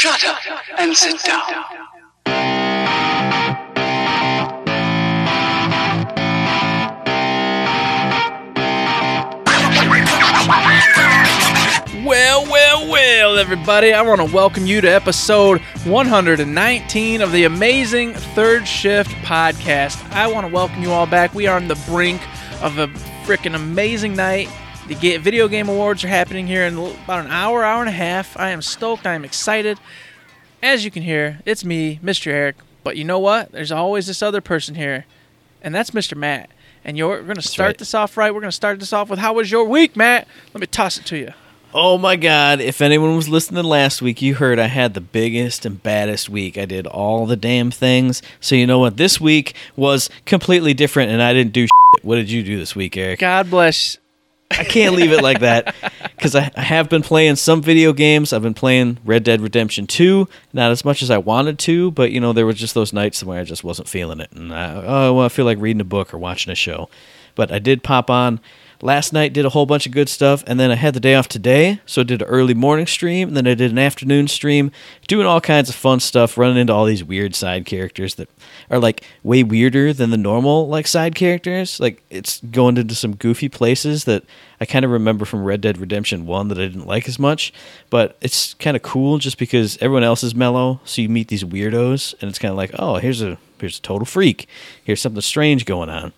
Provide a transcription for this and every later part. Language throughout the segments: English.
Shut up and sit down. Well, well, well, everybody. I want to welcome you to episode 119 of the amazing Third Shift podcast. I want to welcome you all back. We are on the brink of a freaking amazing night. The video game awards are happening here in about an hour, hour and a half. I am stoked. I am excited. As you can hear, it's me, Mr. Eric. But you know what? There's always this other person here, and that's Mr. Matt. And you're, we're going to start right. this off right. We're going to start this off with how was your week, Matt? Let me toss it to you. Oh my god, if anyone was listening last week, you heard I had the biggest and baddest week. I did all the damn things. So you know what? This week was completely different and I didn't do shit. What did you do this week, Eric? God bless I can't leave it like that because I, I have been playing some video games. I've been playing Red Dead Redemption 2, not as much as I wanted to, but you know, there was just those nights where I just wasn't feeling it. And I, oh, well, I feel like reading a book or watching a show. But I did pop on last night, did a whole bunch of good stuff, and then I had the day off today, so I did an early morning stream, and then I did an afternoon stream, doing all kinds of fun stuff, running into all these weird side characters that are like way weirder than the normal like side characters. Like it's going into some goofy places that I kind of remember from Red Dead Redemption 1 that I didn't like as much, but it's kind of cool just because everyone else is mellow, so you meet these weirdos and it's kind of like, "Oh, here's a here's a total freak. Here's something strange going on."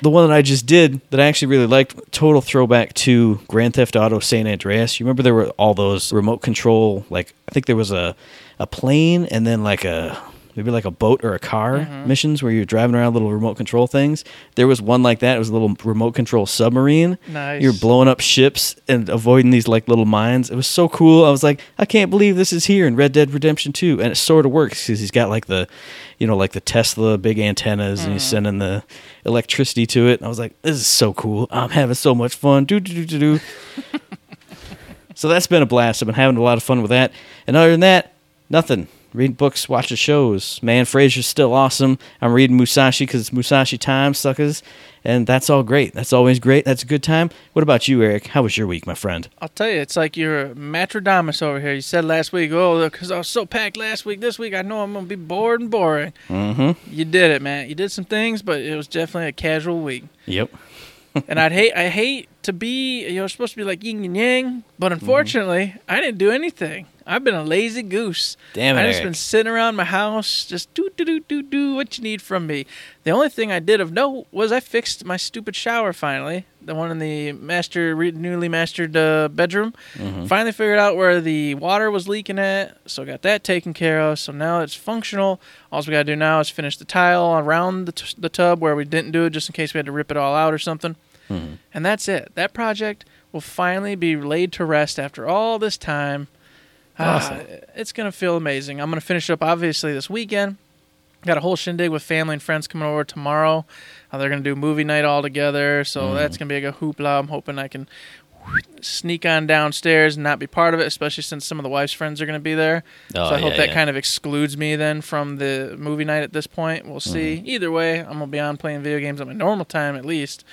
The one that I just did that I actually really liked, total throwback to Grand Theft Auto San Andreas. You remember there were all those remote control, like I think there was a a plane and then like a maybe like a boat or a car mm-hmm. missions where you're driving around little remote control things. There was one like that. It was a little remote control submarine. Nice. You're blowing up ships and avoiding these like little mines. It was so cool. I was like, I can't believe this is here in Red Dead Redemption 2. And it sort of works because he's got like the, you know, like the Tesla big antennas and he's mm-hmm. sending the electricity to it. And I was like, this is so cool. I'm having so much fun. Do do do do do. So that's been a blast. I've been having a lot of fun with that. And other than that, nothing. Reading books, watching shows. Man, Frasier's still awesome. I'm reading Musashi because it's Musashi time, suckers. And that's all great. That's always great. That's a good time. What about you, Eric? How was your week, my friend? I'll tell you, it's like you're a Matrodamus over here. You said last week, oh, because I was so packed last week. This week, I know I'm gonna be bored and boring. Mm-hmm. You did it, man. You did some things, but it was definitely a casual week. Yep. and I'd hate, I hate to be, you know, supposed to be like yin and yang, but mm-hmm. unfortunately, I didn't do anything. I've been a lazy goose. Damn it, I just Eric. been sitting around my house, just do do do do do what you need from me. The only thing I did of note was I fixed my stupid shower finally, the one in the master re- newly mastered uh, bedroom. Mm-hmm. Finally figured out where the water was leaking at, so got that taken care of. So now it's functional. All we gotta do now is finish the tile around the, t- the tub where we didn't do it, just in case we had to rip it all out or something. Mm-hmm. And that's it. That project will finally be laid to rest after all this time. Awesome. Ah, it's gonna feel amazing. I'm gonna finish up obviously this weekend. Got a whole shindig with family and friends coming over tomorrow. Uh, they're gonna do movie night all together, so that's gonna be like a hoopla. I'm hoping I can sneak on downstairs and not be part of it, especially since some of the wife's friends are gonna be there. Oh, so I hope that yeah. kind of excludes me then from the movie night at this point. We'll see. Mm-hmm. Either way, I'm gonna be on playing video games at my normal time at least.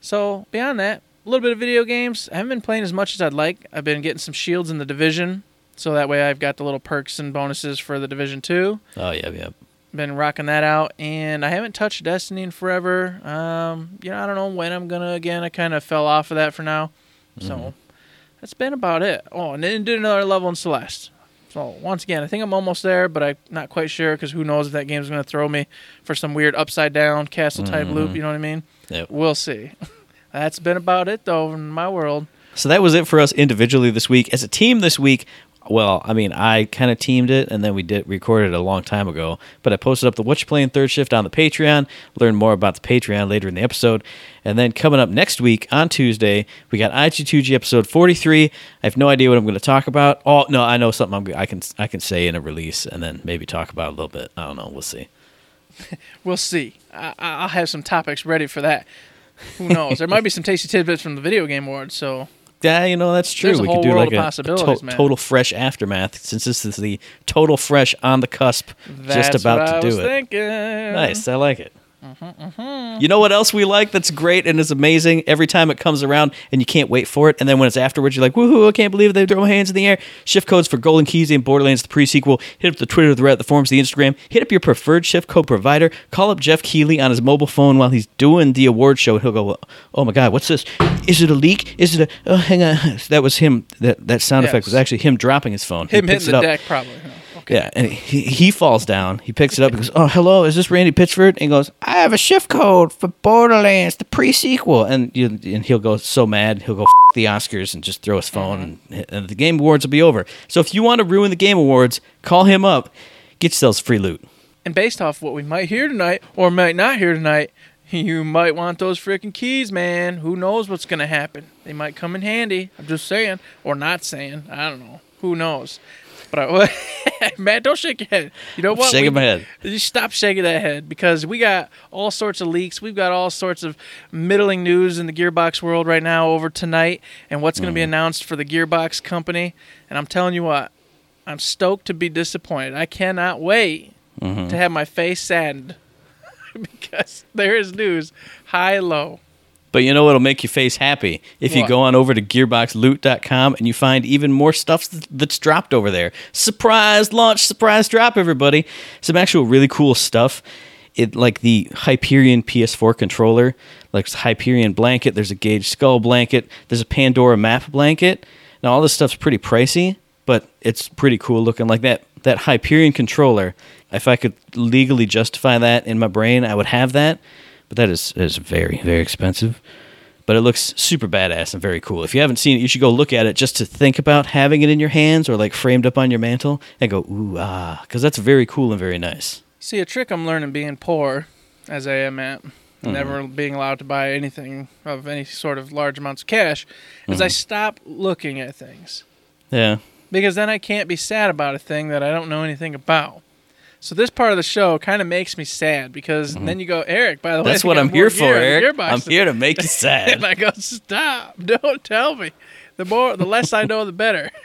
So beyond that, a little bit of video games. I haven't been playing as much as I'd like. I've been getting some shields in the division, so that way I've got the little perks and bonuses for the division two. Oh, yeah, yeah. Been rocking that out, and I haven't touched Destiny in forever. Um, you know, I don't know when I'm gonna again. I kind of fell off of that for now, so that's been about it. Oh, and then did another level in Celeste. So once again, I think I'm almost there, but I'm not quite sure because who knows if that game's gonna throw me for some weird upside down castle type loop. You know what I mean? Yep. We'll see. That's been about it though in my world. So that was it for us individually this week. As a team this week, well, I mean, I kind of teamed it, and then we did recorded it a long time ago. But I posted up the What You Playing Third Shift on the Patreon. Learn more about the Patreon later in the episode. And then coming up next week on Tuesday, we got IG2G episode 43. I have no idea what I'm going to talk about. Oh no, I know something I'm, I can I can say in a release, and then maybe talk about a little bit. I don't know. We'll see. We'll see. I- I'll have some topics ready for that. Who knows? there might be some tasty tidbits from the video game awards. So Yeah, you know that's true. There's we could do like a, to- total fresh aftermath, since this is the total fresh on the cusp, that's just about to do it. thinking. Nice, I like it. You know what else we like that's great and is amazing every time it comes around and you can't wait for it. And then when it's afterwards, you're like, woohoo, I can't believe they throw my hands in the air. Shift codes for Golden Keys and Borderlands, the pre sequel. Hit up the Twitter, the Reddit, the forums, the Instagram. Hit up your preferred shift code provider. Call up Jeff Keighley on his mobile phone while he's doing the award show. And he'll go, oh my God, what's this? Is it a leak? Is it a, oh, hang on. That was him. That, that sound effect was actually him dropping his phone. Him hitting the up. deck, probably. Oh, Yeah, and he, he falls down. He picks it up and goes, "Oh, hello, is this Randy Pitchford?" And he goes, "I have a shift code for Borderlands, the pre-sequel." And you, and he'll go so mad, he'll go F- the Oscars and just throw his phone, mm-hmm. and, and the Game Awards will be over. So if you want to ruin the Game Awards, call him up, get yourselves free loot. And based off what we might hear tonight or might not hear tonight, you might want those freaking keys, man. Who knows what's going to happen? They might come in handy. I'm just saying. Or not saying. I don't know. Who knows? But I, Matt, don't shake your head. You know what? shaking We- my head. You stop shaking that head because we got all sorts of leaks. We've got all sorts of middling news in the Gearbox world right now over tonight and what's going to be mm. announced for the Gearbox company. And I'm telling you what, I'm stoked to be disappointed. I cannot wait mm-hmm. to have my face saddened because there is news high low. But you know what'll make your face happy? If you What? go on over to gearboxloot.com and you find even more stuff th- that's dropped over there. Surprise launch, surprise drop, everybody. Some actual really cool stuff. It like the Hyperion PS4 controller, like Hyperion blanket, there's a Gauge Skull blanket, there's a Pandora map blanket. Now all this stuff's pretty pricey, but it's pretty cool looking like that that Hyperion controller. If I could legally justify that in my brain, I would have that but that is is very very expensive. But it looks super badass and very cool. If you haven't seen it, you should go look at it just to think about having it in your hands or like framed up on your mantle and go ooh ah, because that's very cool and very nice. See, a trick I'm learning being poor, as I am at, never being allowed to buy anything of any sort of large amounts of cash, is I stop looking at things. Yeah, because then I can't be sad about a thing that I don't know anything about. So this part of the show kind of makes me sad because then you go, Eric. By the way, Mm-hmm. that's what I'm here for, gear in the Eric. I'm here to make you and sad. I go, stop! Don't tell me. The more, the less I know, the better.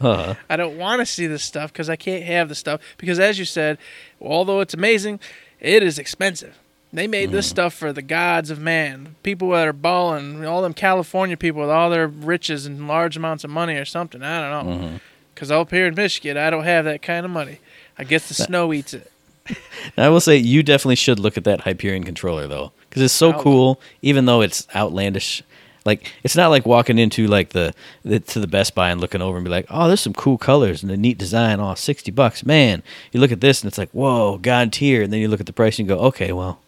Uh, I don't want to see this stuff because I can't have the stuff because, as you said, although it's amazing, it is expensive. They made this stuff for the gods of man, people that are balling, all them California people with all their riches and large amounts of money or something. I don't know. Because up here in Michigan, I don't have that kind of money. I guess the snow eats it. I will say you definitely should look at that Hyperion controller though, because it's so oh, Outlaw. cool. Even though it's outlandish, like it's not like walking into like the, the to the Best Buy and looking over and be like, oh, there's some cool colors and a neat design. Oh, 60 bucks, man. You look at this and it's like, whoa, God tier. And then you look at the price and you go, okay, well,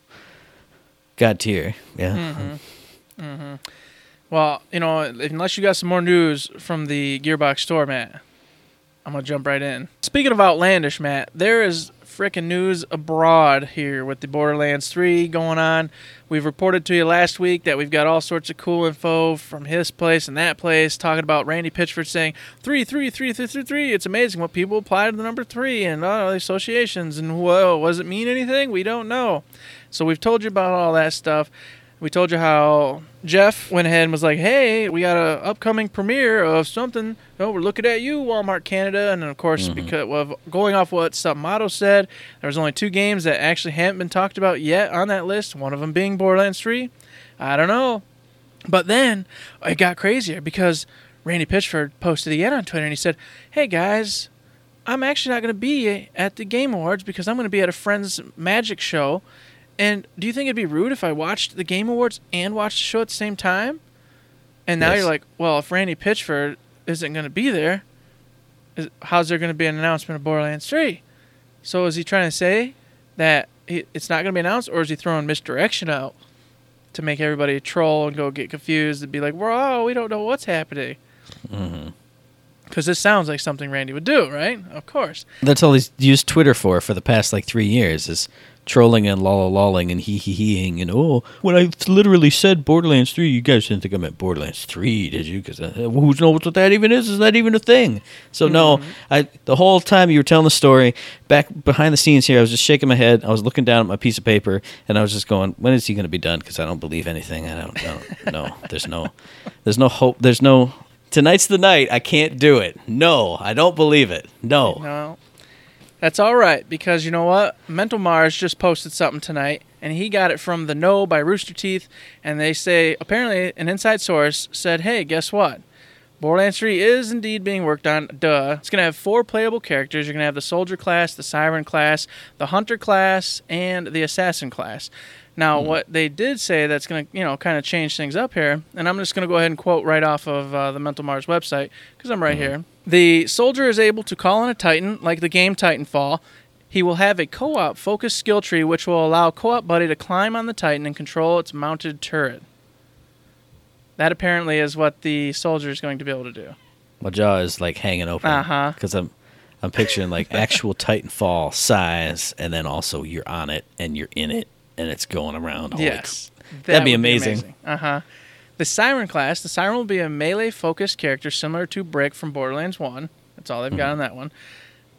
God tier, yeah. Mm-hmm. Mm-hmm. Well, you know, unless you got some more news from the Gearbox store, Matt, I'm gonna jump right in. Speaking of outlandish, Matt, there is frickin' news abroad here with the Borderlands 3 going on. We've reported to you last week that we've got all sorts of cool info from his place and that place, talking about Randy Pitchford saying three, three, three, three, three, three. It's amazing what people apply to the number three and all the associations and whoa, does it mean anything? We don't know. So we've told you about all that stuff. We told you how Jeff went ahead and was like, "Hey, we got an upcoming premiere of something. Oh, we're looking at you, Walmart Canada." And then, of course, mm-hmm. because of going off what Submato said, there was only two games that actually hadn't been talked about yet on that list. One of them being Borderlands 3. I don't know, but then it got crazier because Randy Pitchford posted again on Twitter and he said, "Hey guys, I'm actually not going to be at the Game Awards because I'm going to be at a friend's magic show." And do you think it'd be rude if I watched the Game Awards and watched the show at the same time? And now Yes. you're like, well, if Randy Pitchford isn't going to be there, is, how's there going to be an announcement of Borderlands 3? So is he trying to say that he, it's not going to be announced, or is he throwing misdirection out to make everybody troll and go get confused and be like, "Whoa, we don't know what's happening"? Mm-hmm. Because this sounds like something Randy would do, right? Of course. That's all he's used Twitter for for the past like three years is trolling and lol lolling and hee hee heeing and oh when I literally said Borderlands three you guys didn't think I meant Borderlands three did you? Because uh, who knows what that even is? Is that even a thing. So no I the whole time you were telling the story back behind the scenes here I was just shaking my head. I was looking down at my piece of paper and I was just going when is he going to be done? Because I don't believe anything. I don't, I don't know there's no there's no hope. There's no tonight's the night. I can't do it. No I don't believe it. No. No. That's all right because you know what? Mental Mars just posted something tonight and he got it from the Know by Rooster Teeth, and they say apparently an inside source said, "Hey, guess what? Borderlands 3 is indeed being worked on. Duh. It's going to have four playable characters. You're going to have the Soldier class, the Siren class, the Hunter class, and the Assassin class. Now, what they did say that's going to, you know, kind of change things up here, and I'm just going to go ahead and quote right off of uh, the Mental Mars website because I'm right here. The soldier is able to call in a Titan, like the game Titanfall. He will have a co-op focused skill tree, which will allow co-op buddy to climb on the Titan and control its mounted turret. That apparently is what the soldier is going to be able to do. My jaw is like hanging open. Uh-huh. Because I'm, I'm picturing like actual Titanfall size, and then also you're on it and you're in it, and it's going around. Holy Yes. That'd be amazing. Uh huh. The Siren class, the Siren will be a melee focused character similar to Brick from Borderlands 1. That's all they've got mm-hmm. on that one.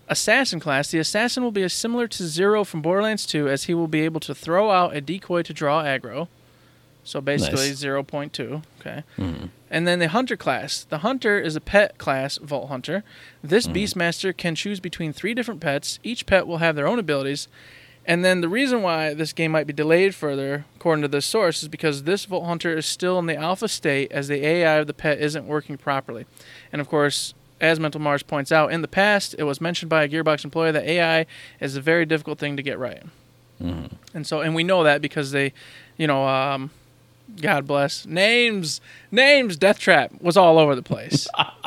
Assassin class, the Assassin will be as similar to Zero from Borderlands 2 as he will be able to throw out a decoy to draw aggro. So basically Nice. 0.2. Okay. Mm-hmm. And then the Hunter class. The Hunter is a pet class Vault Hunter. This mm-hmm. Beastmaster can choose between three different pets. Each pet will have their own abilities. And then the reason why this game might be delayed further, according to this source, is because this Vault Hunter is still in the alpha state as the AI of the pet isn't working properly. And of course, as Mental Mars points out, in the past it was mentioned by a Gearbox employee that AI is a very difficult thing to get right. And so, and we know that because they, you know, um, God bless names, names. Death Trap was all over the place.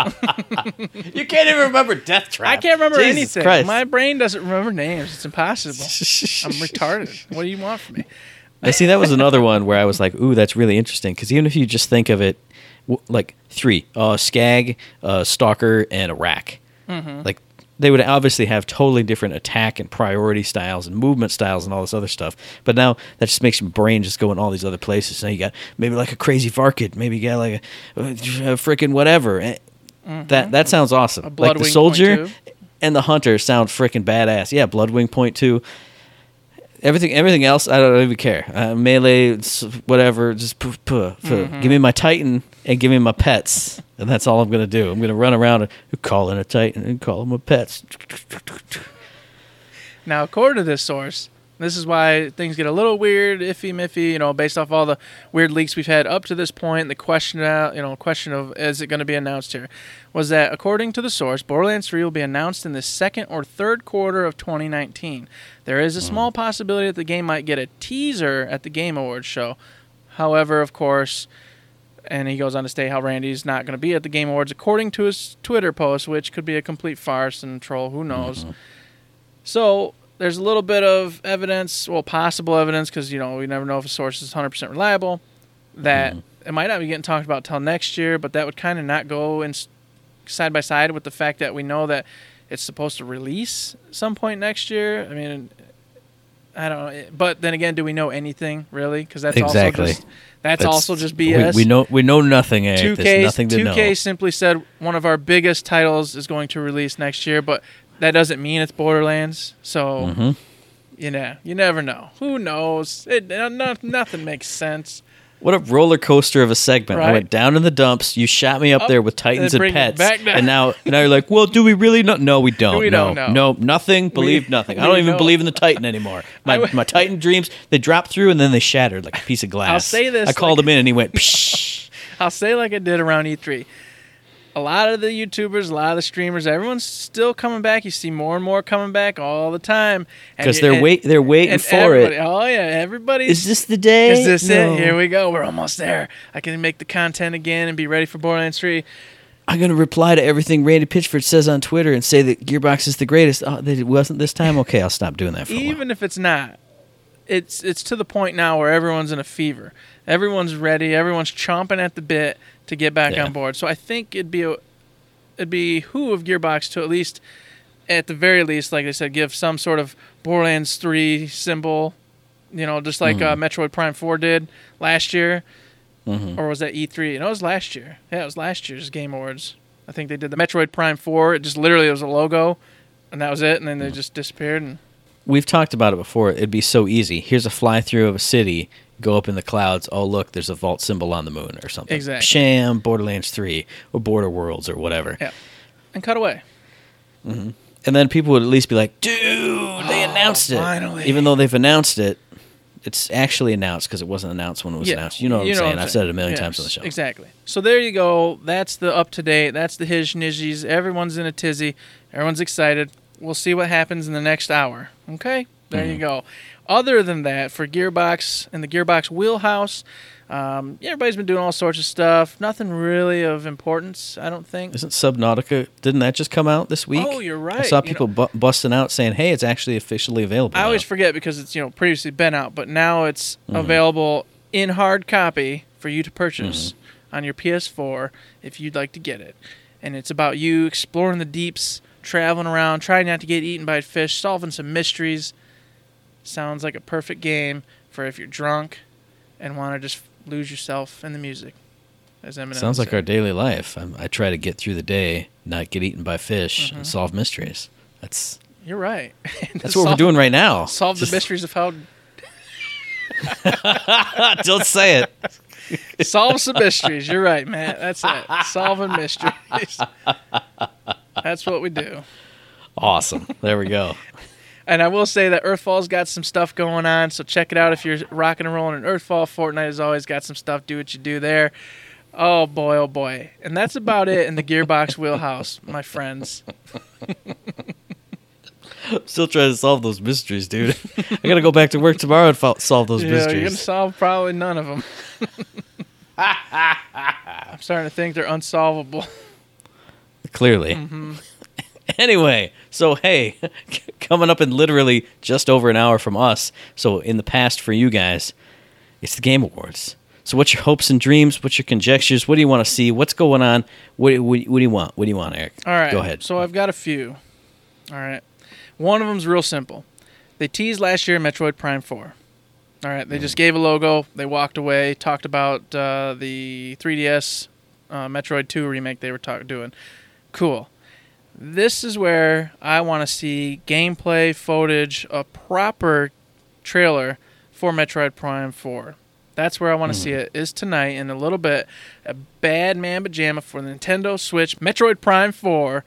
You can't even remember Death Trap. I can't remember Jesus anything. Christ. My brain doesn't remember names. It's impossible. I'm retarded. What do you want from me? I see that was another one where I was like, "Ooh, that's really interesting." Because even if you just think of it, w- like three, uh, Skag, uh, Stalker, and a Rakk, Mm-hmm. like they would obviously have totally different attack and priority styles and movement styles and all this other stuff. But now that just makes your brain just go in all these other places. Now you got maybe like a crazy Varkid, maybe you got like a, a freaking whatever. Eh, That that sounds awesome. Mm-hmm. Like the soldier and the hunter sound freaking badass. Yeah, Bloodwing point two. Everything, everything else, I don't even care. Uh, melee, whatever. Just puh, puh, puh. Mm-hmm. give me my Titan and give me my pets, and that's all I'm gonna do. I'm gonna run around and call in a Titan and call them my pets. Now, according to this source, this is why things get a little weird, iffy, miffy. You know, based off all the weird leaks we've had up to this point, the question out, you know, question of is it going to be announced here, was that according to the source, Borderlands 3 will be announced in the second or third quarter of 2019. There is a hmm. small possibility that the game might get a teaser at the Game Awards show. However, of course, and he goes on to state how Randy's not going to be at the Game Awards, according to his Twitter post, which could be a complete farce and troll. Who knows? Mm-hmm. So there's a little bit of evidence, well, possible evidence, because you know we never know if a source is 100% reliable. That mm-hmm. it might not be getting talked about till next year, but that would kind of not go in side by side with the fact that we know that it's supposed to release some point next year. I mean, I don't know, but then again, do we know anything really? Because that's Exactly. also just that's, That's- also just we- BS. We, know we know nothing. 2K, There's nothing to 2K simply said one of our biggest titles is going to release next year, but that doesn't mean it's Borderlands. So, Mhm. you know, you never know. Who knows? It, no, no- nothing makes sense. What a roller coaster of a segment! I went down in the dumps. You shot me up Up, there with Titans then and pets, back down. and now now you're like, well, do we really know? No, we don't. We no, don't know. no, nothing. Believe nothing. I don't even know. believe in the Titan anymore. My w- my Titan dreams they dropped through and then they shattered like a piece of glass. I'll say this I called like- him in and he went. Psh. I'll say like I did around E3. A lot of the YouTubers, a lot of the streamers, everyone's still coming back. You see more and more coming back all the time Because they're and- wait they're waiting for it. Oh yeah, everybody's Is this the day? Is this No. it? Here we go. We're almost there. I can make the content again and be ready for Borderlands 3. I'm gonna reply to everything Randy Pitchford says on Twitter and say that Gearbox is the greatest. Oh, that it wasn't this time. Okay, I'll stop doing that for a while. Even if it's not, it's it's to the point now where everyone's in a fever. Everyone's ready. Everyone's chomping at the bit to get back Yeah. on board. So I think it'd be a, it'd be who of Gearbox to at least, at the very least, like I said, give some sort of Borderlands 3 symbol. You know, just like uh, Metroid Prime 4 did last year. Mhm. or was that E3? No, it was last year. Yeah, it was last year's Game Awards. I think they did the Metroid Prime 4. It just literally was a logo, and that was it. And then they just disappeared. And We've talked about it before. It'd be so easy. Here's a fly through of a city. Go up in the clouds. Oh, look, there's a vault symbol on the moon or something. Exactly. Sham, Borderlands 3, or Border Worlds, or whatever. yeah, and cut away. Mm-hmm. And then people would at least be like, dude, they announced it. finally. Even though they've announced it, it's actually announced because it wasn't announced when it was Yeah, announced. You know what I'm saying? I've said it a million times on the show. Exactly. So there you go. That's the up to date. That's the his nizzies. Everyone's in a tizzy. Everyone's excited. We'll see what happens in the next hour. Okay? There Mm-hmm. you go. Other than that, for Gearbox and the Gearbox wheelhouse, um, yeah, everybody's been doing all sorts of stuff. Nothing really of importance, I don't think. Isn't Subnautica? Didn't that just come out this week? Oh, you're right. I saw You people bu- busting out saying, "Hey, it's actually officially available." I always forget because it's you know previously been out, but now it's Mm-hmm. available in hard copy for you to purchase Mm-hmm. on your PS4 if you'd like to get it. And it's about you exploring the deeps, traveling around, trying not to get eaten by fish, solving some mysteries. Sounds like a perfect game for if you're drunk and want to just lose yourself in the music. As Eminem Sounds like our daily life. I'm, I try to get through the day, not get eaten by fish, Mm-hmm. and solve mysteries. That's You're right. that's what we're doing right now. Solve the mysteries of how Don't say it. Solve some mysteries. You're right, Matt. That's it. Solving mysteries. That's what we do. Awesome. There we go. And I will say that Earthfall's got some stuff going on, so check it out if you're rocking and rolling in Earthfall. Fortnite has always got some stuff. Do what you do there. Oh boy, oh boy. And that's about it in the Gearbox wheelhouse, my friends. Still trying to solve those mysteries, dude. I gotta go back to work tomorrow and fo- solve those mysteries. Yeah, you're gonna solve probably none of them. I'm starting to think they're unsolvable. Clearly. Mm-hmm. anyway, so hey, coming up in literally just over an hour from us. So in the past for you guys, it's the Game Awards. So what's your hopes and dreams? What's your conjectures? What do you want to see? What's going on? What, what, what do you want? What do you want, Eric? All right. Go ahead. So I've got a few. All right. One of them's real simple. They teased last year Metroid Prime 4. All right. They just gave a logo. They walked away, talked about uh, the 3DS uh, Metroid 2 remake they were talk- doing. Cool. This is where I want to see gameplay footage, a proper trailer for Metroid Prime 4. That's where I want to see hmm. it. Is tonight in a little bit a bad man pajama for the Nintendo Switch Metroid Prime 4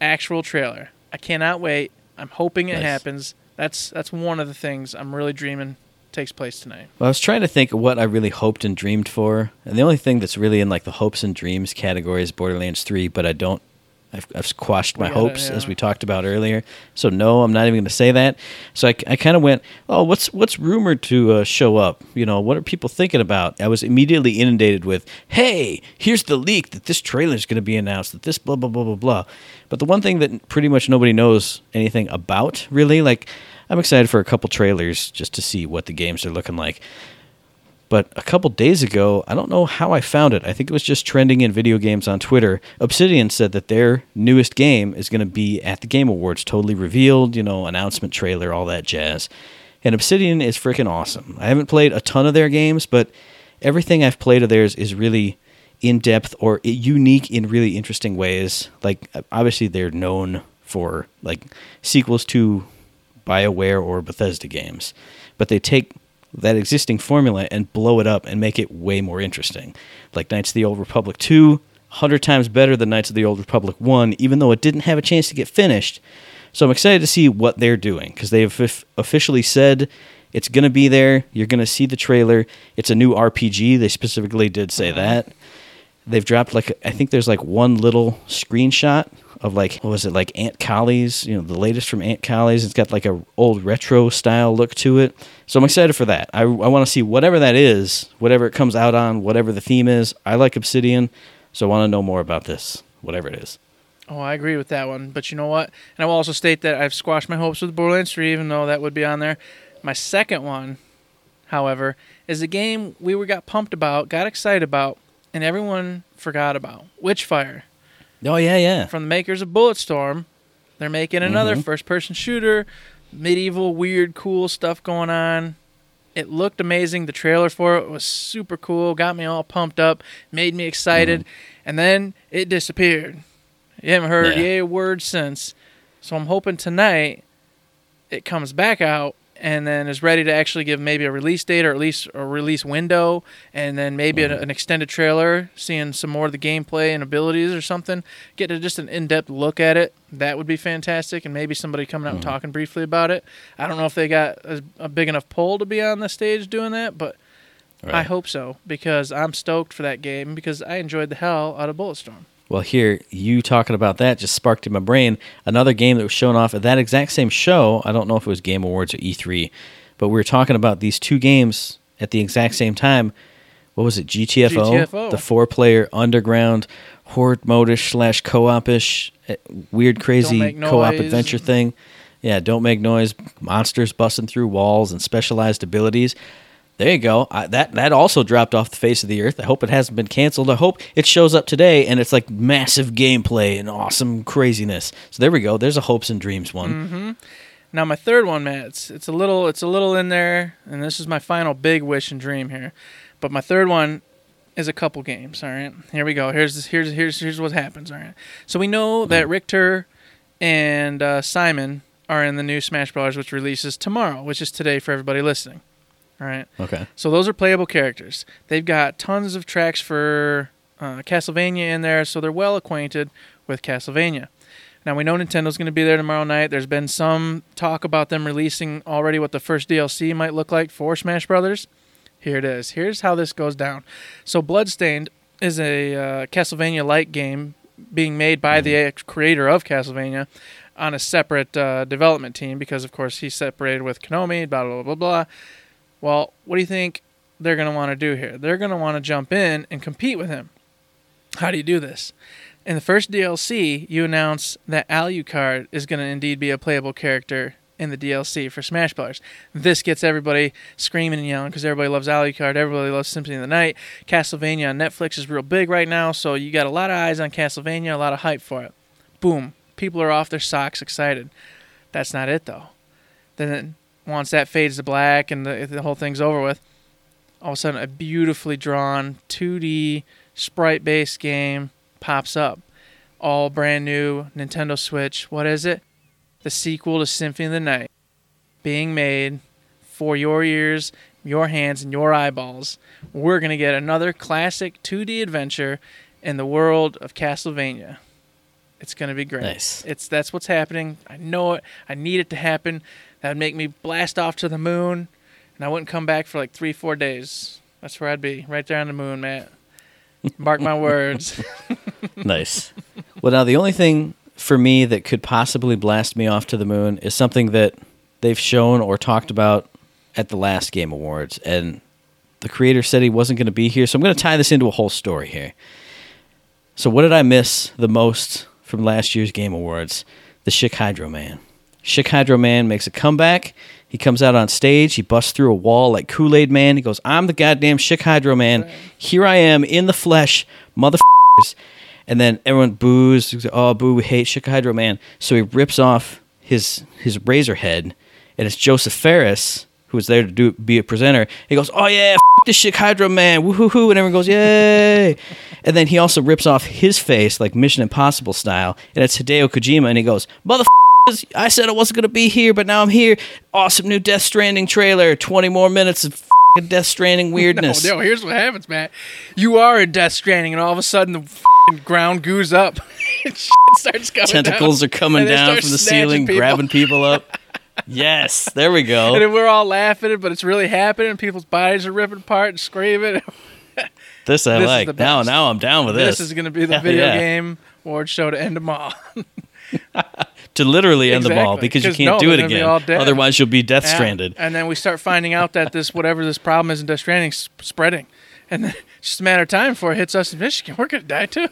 actual trailer. I cannot wait. I'm hoping it Nice. happens. That's that's one of the things I'm really dreaming takes place tonight. Well, I was trying to think what I really hoped and dreamed for, and the only thing that's really in like the hopes and dreams category is Borderlands 3, but I don't. I've, I've squashed my hopes as we talked about earlier, so no, I'm not even going to say that. So I, I kind of went, oh, what's what's rumored to uh, show up? You know, what are people thinking about? I was immediately inundated with, hey, here's the leak that this trailer is going to be announced, that this blah blah blah blah blah. But the one thing that pretty much nobody knows anything about, really, like. I'm excited for a couple trailers just to see what the games are looking like. But a couple days ago, I don't know how I found it. I think it was just trending in video games on Twitter. Obsidian said that their newest game is going to be at the Game Awards, totally revealed, you know, announcement trailer, all that jazz. And Obsidian is freaking awesome. I haven't played a ton of their games, but everything I've played of theirs is really in depth or unique in really interesting ways. Like, obviously, they're known for like sequels to BioWare or Bethesda games, but they take that existing formula and blow it up and make it way more interesting. Like Knights of the Old Republic 2, 100 times better than Knights of the Old Republic 1, even though it didn't have a chance to get finished. So I'm excited to see what they're doing because they've of- officially said it's going to be there. You're going to see the trailer. It's a new RPG. They specifically did say mm-hmm. that. They've dropped like I think there's like one little screenshot of like what was it like Auntie Cleo's, you know, the latest from Auntie Cleo's. It's got like a old retro style look to it. So I'm excited for that. I, I want to see whatever that is, whatever it comes out on, whatever the theme is. I like Obsidian, so I want to know more about this, whatever it is. Oh, I agree with that one. But you know what? And I will also state that I've squashed my hopes with Borderlands 3, even though that would be on there. My second one, however, is a game we were got pumped about, got excited about, and everyone forgot about. Witchfire. Oh yeah, yeah. From the makers of Bulletstorm. They're making another Mhm. first person shooter, medieval, weird, cool stuff going on. It looked amazing. The trailer for it was super cool, got me all pumped up, made me excited, and then it disappeared. You haven't heard Yeah. yay a word since. So I'm hoping tonight it comes back out and then is ready to actually give maybe a release date or at least a release window, and then maybe Mm-hmm. an, an extended trailer, seeing some more of the gameplay and abilities or something, get a, just an in-depth look at it. That would be fantastic, and maybe somebody coming out and Mm-hmm. talking briefly about it. I don't know if they got a, a big enough pull to be on the stage doing that, but I hope so because I'm stoked for that game because I enjoyed the hell out of Bulletstorm. Well, here, you talking about that just sparked in my brain another game that was shown off at that exact same show. I don't know if it was Game Awards or E3, but we were talking about these two games at the exact same time. What was it? GTFO? GTFO. The four player underground horde modish slash co op ish eh, weird, crazy co op adventure thing. Yeah, don't make noise, monsters busting through walls, and specialized abilities. There you go. I, that that also dropped off the face of the earth. I hope it hasn't been canceled. I hope it shows up today and it's like massive gameplay and awesome craziness. So there we go. There's a hopes and dreams one. Now my third one, Matt, it's, it's a little it's a little in there, and this is my final big wish and dream here. But my third one is a couple games. All right, here we go. Here's this, here's here's here's what happens. All right, so we know that Richter and uh, Simon are in the new Smash Bros, which releases tomorrow, which is today for everybody listening. All right. Okay. So those are playable characters. They've got tons of tracks for uh, Castlevania in there, so they're well acquainted with Castlevania. Now we know Nintendo's going to be there tomorrow night. There's been some talk about them releasing already what the first DLC might look like for Smash Brothers. Here it is. Here's how this goes down. So Bloodstained is a uh, Castlevania-like game being made by the creator of Castlevania on a separate uh, development team because, of course, he's separated with Konami. Blah blah blah blah. Well, what do you think they're going to want to do here? They're going to want to jump in and compete with him. How do you do this? In the first DLC, you announce that Alucard is going to indeed be a playable character in the DLC for Smash Bros. This gets everybody screaming and yelling because everybody loves Alucard, everybody loves Symphony of the Night. Castlevania on Netflix is real big right now, so you got a lot of eyes on Castlevania, a lot of hype for it. Boom, people are off their socks excited. That's not it though. Then once that fades to black and the, the whole thing's over with, all of a sudden a beautifully drawn 2D sprite-based game pops up. All brand new Nintendo Switch. What is it? The sequel to Symphony of the Night being made for your ears, your hands, and your eyeballs. We're going to get another classic 2D adventure in the world of Castlevania. It's going to be great. Nice. It's that's what's happening. I know it. I need it to happen. That would make me blast off to the moon, and I wouldn't come back for like three, four days. That's where I'd be, right there on the moon, Matt. Mark my words. nice. Well, now the only thing for me that could possibly blast me off to the moon is something that they've shown or talked about at the last Game Awards, and the creator said he wasn't going to be here. So I'm going to tie this into a whole story here. So what did I miss the most from last year's Game Awards? The Chick Hydro Man. Chick Hydro Man makes a comeback. He comes out on stage. He busts through a wall like Kool Aid Man. He goes, "I'm the goddamn Chick Hydro Man. Here I am in the flesh, motherfuckers." And then everyone boos. Oh, boo! We hate Chick Hydro Man. So he rips off his his razor head, and it's Josef Fares who was there to do be a presenter. He goes, "Oh yeah, f- this Chick Hydro Man, woohoo!" And everyone goes, "Yay!" and then he also rips off his face like Mission Impossible style, and it's Hideo Kojima, and he goes, "Mother." I said I wasn't going to be here, but now I'm here. Awesome new Death Stranding trailer. 20 more minutes of f***ing Death Stranding weirdness. No, no, here's what happens, Matt. You are in Death Stranding, and all of a sudden the f***ing ground goos up. and shit starts coming Tentacles down. are coming down from the ceiling, people. grabbing people up. yes, there we And go. then we're all laughing, but it's really happening. People's bodies are ripping apart and screaming. This I This like. Now, now I'm down with this. This is going to be the Hell video yeah. game award show to end them all. To literally end them all Exactly. because you can't no, do it they're gonna be again. Otherwise, you'll be death stranded. And then we start finding out that this whatever this problem is in Death Stranding is spreading. And then it's just a matter of time before it hits us in Michigan. We're going to die too.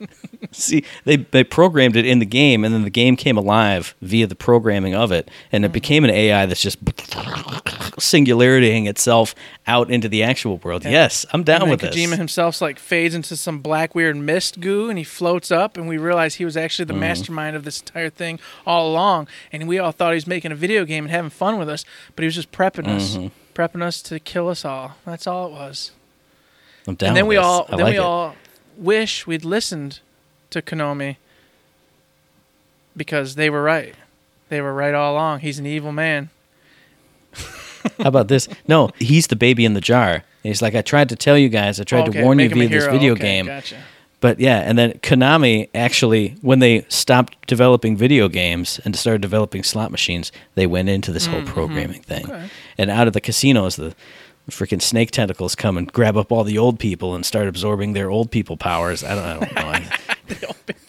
See, they they programmed it in the game, and then the game came alive via the programming of it, and Mm-hmm. it became an AI that's just singularitying itself out into the actual world. Yes, I'm down and with then this. Kojima himself like fades into some black weird mist goo, and he floats up, and we realize he was actually Mm-hmm. the mastermind of this entire thing all along. And we all thought he was making a video game and having fun with us, but he was just prepping us, Mm-hmm. prepping us to kill us all. That's all it was. I'm down and then we this. all I then like we it. all wish we'd listened to Konami because they were right. They were right all along. He's an evil man. How about this? No, he's the baby in the jar. And he's like, I tried to tell you guys, I tried Okay, to warn you make him a via this video Okay, game. Gotcha. But yeah, and then Konami actually, when they stopped developing video games and started developing slot machines, they went into this whole programming thing. Mm-hmm. Okay. And out of the casinos, the freaking snake tentacles come and grab up all the old people and start absorbing their old people powers. I don't, I don't know.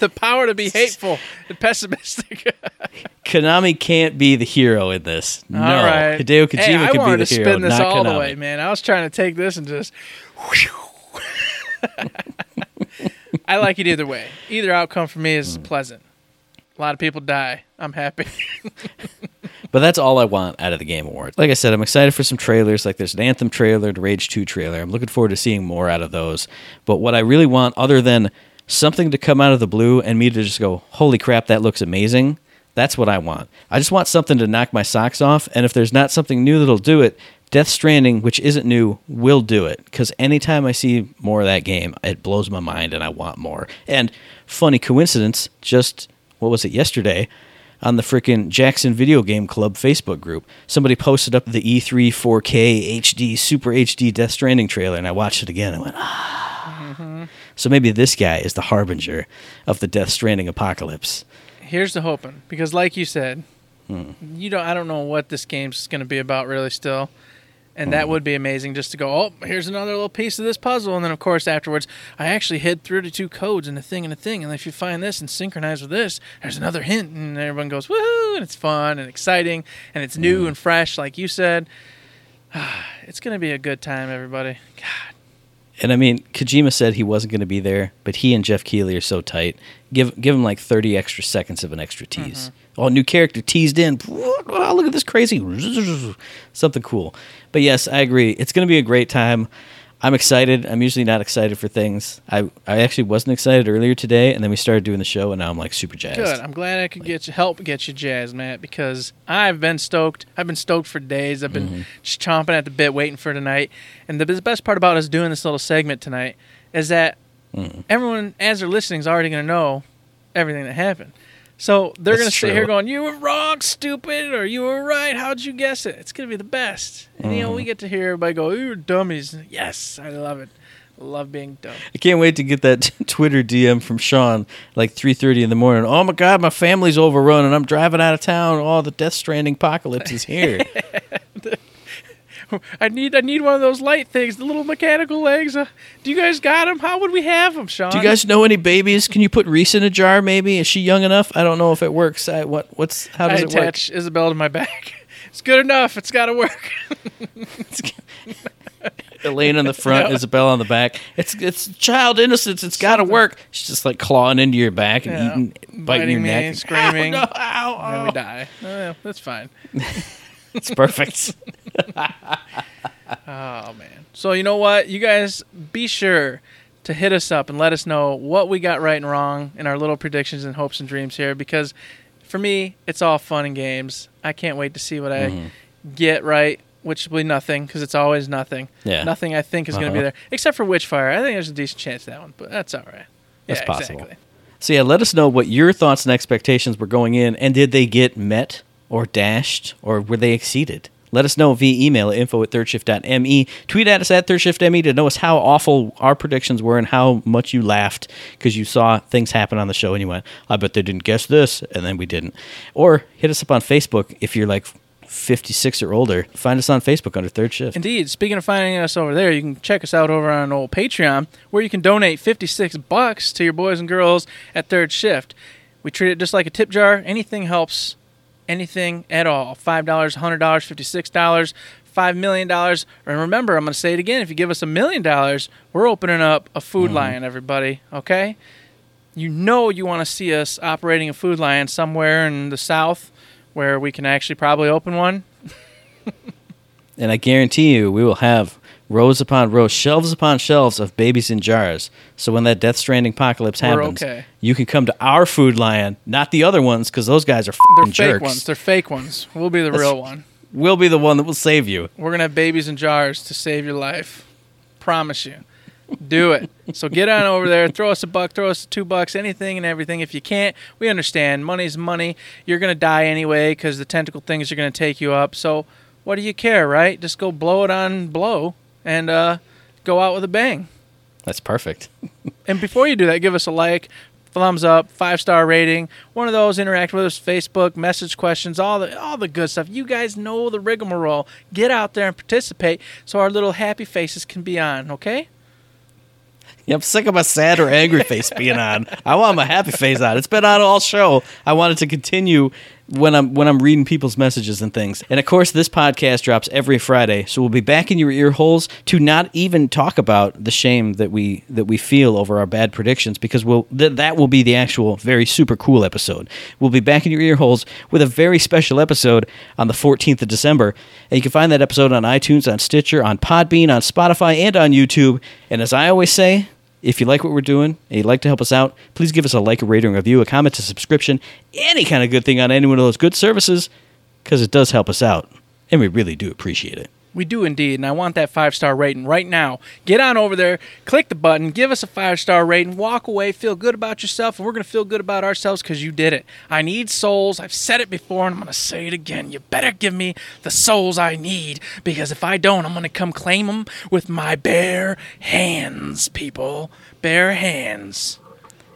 The power to be hateful and pessimistic. Konami can't be the hero in this. No, All right. Hideo Kojima hey, I could be wanted the to hero, spin this not all the way, man. I was trying to take this and just. I like it either way. Either outcome for me Hmm. is pleasant. A lot of people die. I'm happy. But that's all I want out of the Game Awards. Like I said, I'm excited for some trailers. Like there's an Anthem trailer, the Rage 2 trailer. I'm looking forward to seeing more out of those. But what I really want, other than something to come out of the blue and me to just go, holy crap, that looks amazing, that's what I want. I just want something to knock my socks off. And if there's not something new that'll do it, Death Stranding, which isn't new, will do it. Because anytime I see more of that game, it blows my mind and I want more. And funny coincidence, just, what was it, yesterday? On the frickin' Jackson Video Game Club Facebook group. Somebody posted up the E E3 4K HD Super HD Death Stranding trailer, and I watched it again. and I went, ah. So maybe this guy is the harbinger of the Death Stranding apocalypse. Here's the hoping, because like you said, Hmm. you don't. I don't know what this game's going to be about really still, and that would be amazing just to go. Oh, here's another little piece of this puzzle, and then of course afterwards, I actually hid 32 codes and a thing and a thing, and if you find this and synchronize with this, there's another hint, and everyone goes woohoo, and it's fun and exciting, and it's new mm. and fresh, like you said. It's going to be a good time, everybody. God, And I mean, Kojima said he wasn't going to be there, but he and Jeff Keighley are so tight. Give give him like 30 extra seconds of an extra tease. Mm-hmm. Oh, new character teased in. Oh, look at this crazy. Something cool. But yes, I agree. It's going to be a great time. I'm excited. I'm usually not excited for things. I, I actually wasn't excited earlier today, and then we started doing the show, and now I'm like super jazzed. Good. I'm glad I could get you help get you jazzed, Matt, because I've been stoked. I've been stoked for days. I've been Mm-hmm. just chomping at the bit, waiting for tonight. And the b- best part about us doing this little segment tonight is that Mm-hmm. everyone, as they're listening, is already going to know everything that happened. So they're going to sit here going, "You were wrong, stupid," or "You were right. How'd you guess it?" It's going to be the best. And you know, we mm. get to hear everybody go, "You're dummies." Yes, I love it. Love being dumb. I can't wait to get that Twitter DM from Sean like 3:30 in the morning. Oh my God, my family's overrun, and I'm driving out of town. Oh, the Death Stranding apocalypse is here. I need I need one of those light things, the little mechanical legs. Uh, do you guys got them? How would we have them, Sean? Do you guys know any babies? Can you put Reese in a jar? Maybe is she young enough? I don't know if it works. I, what what's how I does it work? attach Isabel to my back. It's good enough. It's got to work. Elaine in the front, No. Isabel on the back. It's it's child innocence. It's got to work. She's just like clawing into your back and Yeah. eating, biting, your me, neck, screaming. Ow, no, ow, And then we die. Oh, yeah, that's fine. It's perfect. Oh man. So you know what? You guys be sure to hit us up and let us know what we got right and wrong in our little predictions and hopes and dreams here because for me, it's all fun and games. I can't wait to see what I Mm-hmm. get right, which will be nothing because it's always nothing. Yeah. Nothing I think is going to be Uh-huh. there except for Witchfire. I think there's a decent chance of that one, but that's all right. That's yeah, possible. Exactly. So yeah, let us know what your thoughts and expectations were going in, and did they get met or dashed, or were they exceeded? Let us know via email at info at thirdshift.me. Tweet at us at thirdshiftme to know us how awful our predictions were and how much you laughed because you saw things happen on the show and you went, I bet they didn't guess this, and then we didn't. Or hit us up on Facebook if you're like 56 or older. Find us on Facebook under Third Shift. Indeed. Speaking of finding us over there, you can check us out over on old Patreon, where you can donate 56 bucks to your boys and girls at Third Shift. We treat it just like a tip jar. Anything helps. Anything at all. $5, $100, $56, $5 million. And remember, I'm going to say it again. If you give us a million dollars, we're opening up a food mm-hmm. lion, everybody. Okay? You know you want to see us operating a food lion somewhere in the South where we can actually probably open one. And I guarantee you, we will have rows upon rows, shelves upon shelves of babies in jars. So when that Death Stranding apocalypse We're happens, okay. you can come to our food lion, not the other ones, because those guys are They're fake jerks. ones. They're fake ones. We'll be the That's- real one. We'll be the one that will save you. We're gonna have babies in jars to save your life. Promise you. Do it. So get on over there, throw us a buck, throw us two bucks, anything and everything. If you can't, we understand. Money's money. You're gonna die anyway because the tentacle things are gonna take you up. So what do you care, right? Just go blow it on blow and uh, go out with a bang. That's perfect. And before you do that, give us a like, thumbs up, five star rating, one of those. Interact with us, Facebook, message questions, all the all the good stuff. You guys know the rigmarole. Get out there and participate, so our little happy faces can be on. Okay? Yeah, I'm sick of my sad or angry face being on. I want my happy face on. It's been on all show. I want it to continue when I'm when I'm reading people's messages and things. And of course, this podcast drops every Friday, so we'll be back in your ear holes to not even talk about the shame that we that we feel over our bad predictions because we'll th- that will be the actual very super cool episode. We'll be back in your ear holes with a very special episode on the 14th of December, and you can find that episode on iTunes, on Stitcher, on Podbean, on Spotify, and on YouTube. And as I always say. If you like what we're doing and you'd like to help us out, please give us a like, a rating, a review, a comment, a subscription, any kind of good thing on any one of those good services, because it does help us out. And we really do appreciate it. We do indeed, and I want that five star rating right now. Get on over there, click the button, give us a five star rating, walk away, feel good about yourself, and we're going to feel good about ourselves because you did it. I need souls. I've said it before, and I'm going to say it again. You better give me the souls I need because if I don't, I'm going to come claim them with my bare hands, people. Bare hands.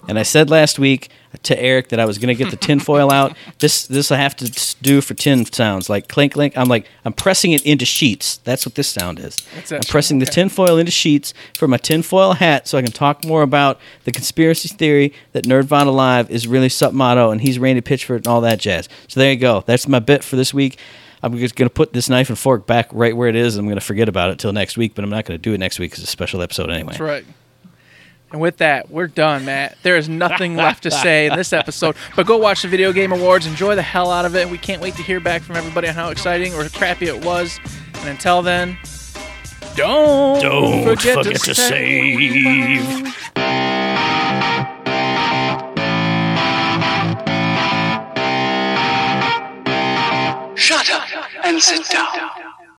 And I said last week to Eric that I was going to get the tinfoil out. This this I have to do for tin sounds like clink clink. I'm like I'm pressing it into sheets. That's what this sound is. That's I'm pressing the tinfoil into sheets for my tinfoil hat, so I can talk more about the conspiracy theory that Nerdvana Alive is really Sup Motto and he's Randy Pitchford and all that jazz. So there you go. That's my bit for this week. I'm just going to put this knife and fork back right where it is. And I'm going to forget about it till next week, but I'm not going to do it next week because it's a special episode anyway. That's right. And with that, we're done, Matt. There is nothing left to say in this episode. But go watch the Video Game Awards. Enjoy the hell out of it. We can't wait to hear back from everybody on how exciting or crappy it was. And until then, don't, Don't forget, forget to save. Shut up and sit down.